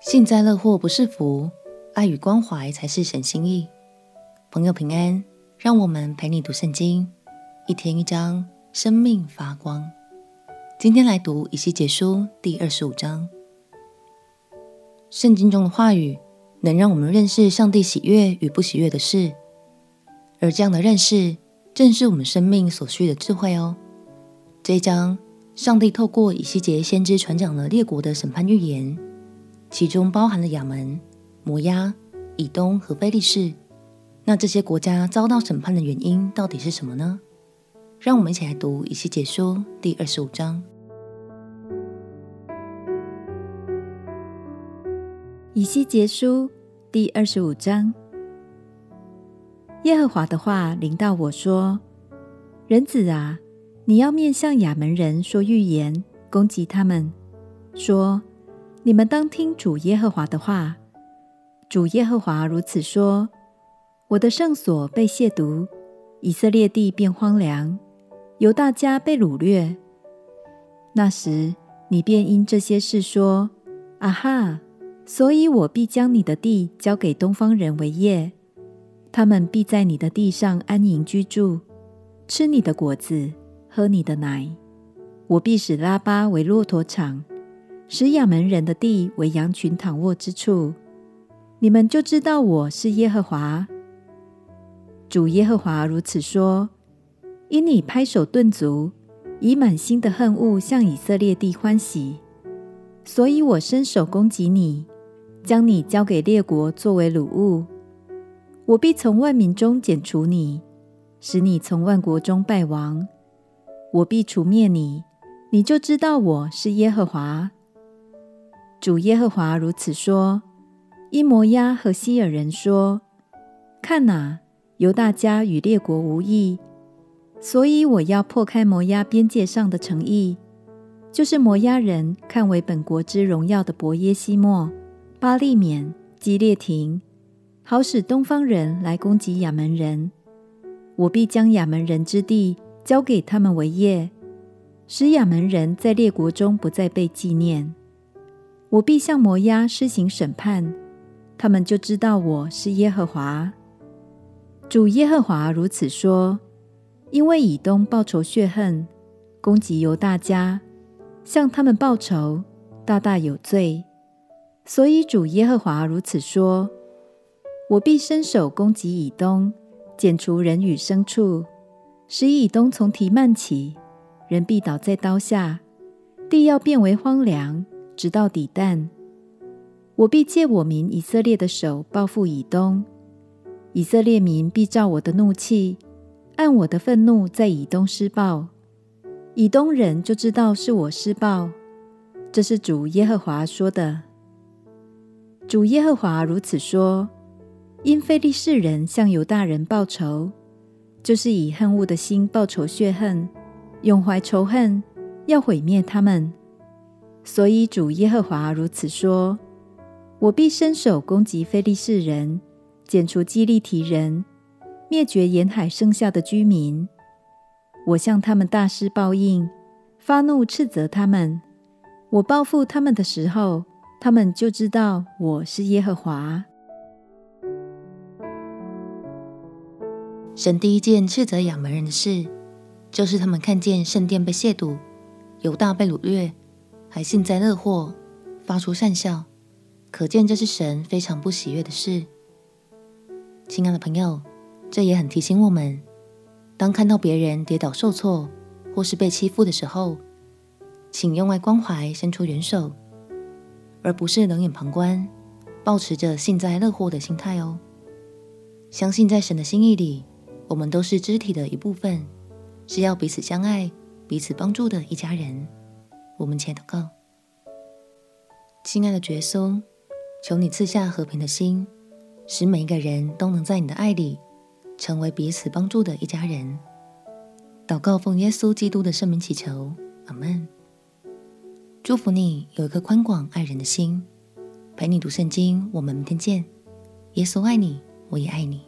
幸灾乐祸不是福，爱与关怀才是神心意。朋友平安，让我们陪你读圣经，一天一章，生命发光。今天来读以西结书第二十五章。圣经中的话语能让我们认识上帝喜悦与不喜悦的事，而这样的认识正是我们生命所需的智慧哦。这一章，上帝透过以西结先知传讲了列国的审判预言。其中包含了亚门、摩押、以东和非利士。那这些国家遭到审判的原因到底是什么呢？让我们一起来读以西结书第二十五章。以西结书第二十五章，耶和华的话临到我说：“人子啊，你要面向亚门人说预言，攻击他们，说。”你们当听主耶和华的话。主耶和华如此说：我的圣所被亵渎，以色列地变荒凉，犹大家被掳掠。那时，你便因这些事说：啊哈！所以我必将你的地交给东方人为业，他们必在你的地上安营居住，吃你的果子，喝你的奶。我必使拉巴为骆驼场。使亚门人的地为羊群躺卧之处，你们就知道我是耶和华。主耶和华如此说：因你拍手顿足，以满心的恨恶向以色列地欢喜，所以我伸手攻击你，将你交给列国作为掳物。我必从万民中剪除你，使你从万国中败亡。我必除灭你，你就知道我是耶和华。主耶和华如此说：因摩押和希珥人说：“看哪，犹大家与列国无异，所以我要破开摩押边界上的城邑，就是摩押人看为本国之荣耀的伯耶西莫、巴利缅、基列亭，好使东方人来攻击亚门人。我必将亚门人之地交给他们为业，使亚门人在列国中不再被纪念。”我必向摩押施行审判，他们就知道我是耶和华。主耶和华如此说：因为以东报仇雪恨，攻击犹大家，向他们报仇，大大有罪。所以主耶和华如此说：我必伸手攻击以东，剪除人与牲畜，使以东从提幔起，人必倒在刀下，地要变为荒凉。直到底但，我必借我民以色列的手报复以东，以色列民必照我的怒气，按我的愤怒在以东施暴，以东人就知道是我施暴。这是主耶和华说的。主耶和华如此说：因非利士人向犹大人报仇，就是以恨恶的心报仇血恨，永怀仇恨，要毁灭他们。所以主耶和华如此说：我必伸手攻击非利士人，剪除基利提人，灭绝沿海剩下的居民。我向他们大施报应，发怒斥责他们。我报复他们的时候，他们就知道我是耶和华。神第一件斥责亚门人的事，就是他们看见圣殿被亵渎，犹大被掳掠。还幸灾乐祸，发出善笑，可见这是神非常不喜悦的事。亲爱的朋友，这也很提醒我们：当看到别人跌倒受挫，或是被欺负的时候，请用爱关怀伸出援手，而不是冷眼旁观，抱持着幸灾乐祸的心态哦。相信在神的心意里，我们都是肢体的一部分，是要彼此相爱、彼此帮助的一家人。我们前祷告，亲爱的耶稣，求你赐下和平的心，使每一个人都能在你的爱里成为彼此帮助的一家人。祷告奉耶稣基督的圣名祈求，阿门。祝福你有一颗宽广爱人的心，陪你读圣经。我们明天见。耶稣爱你，我也爱你。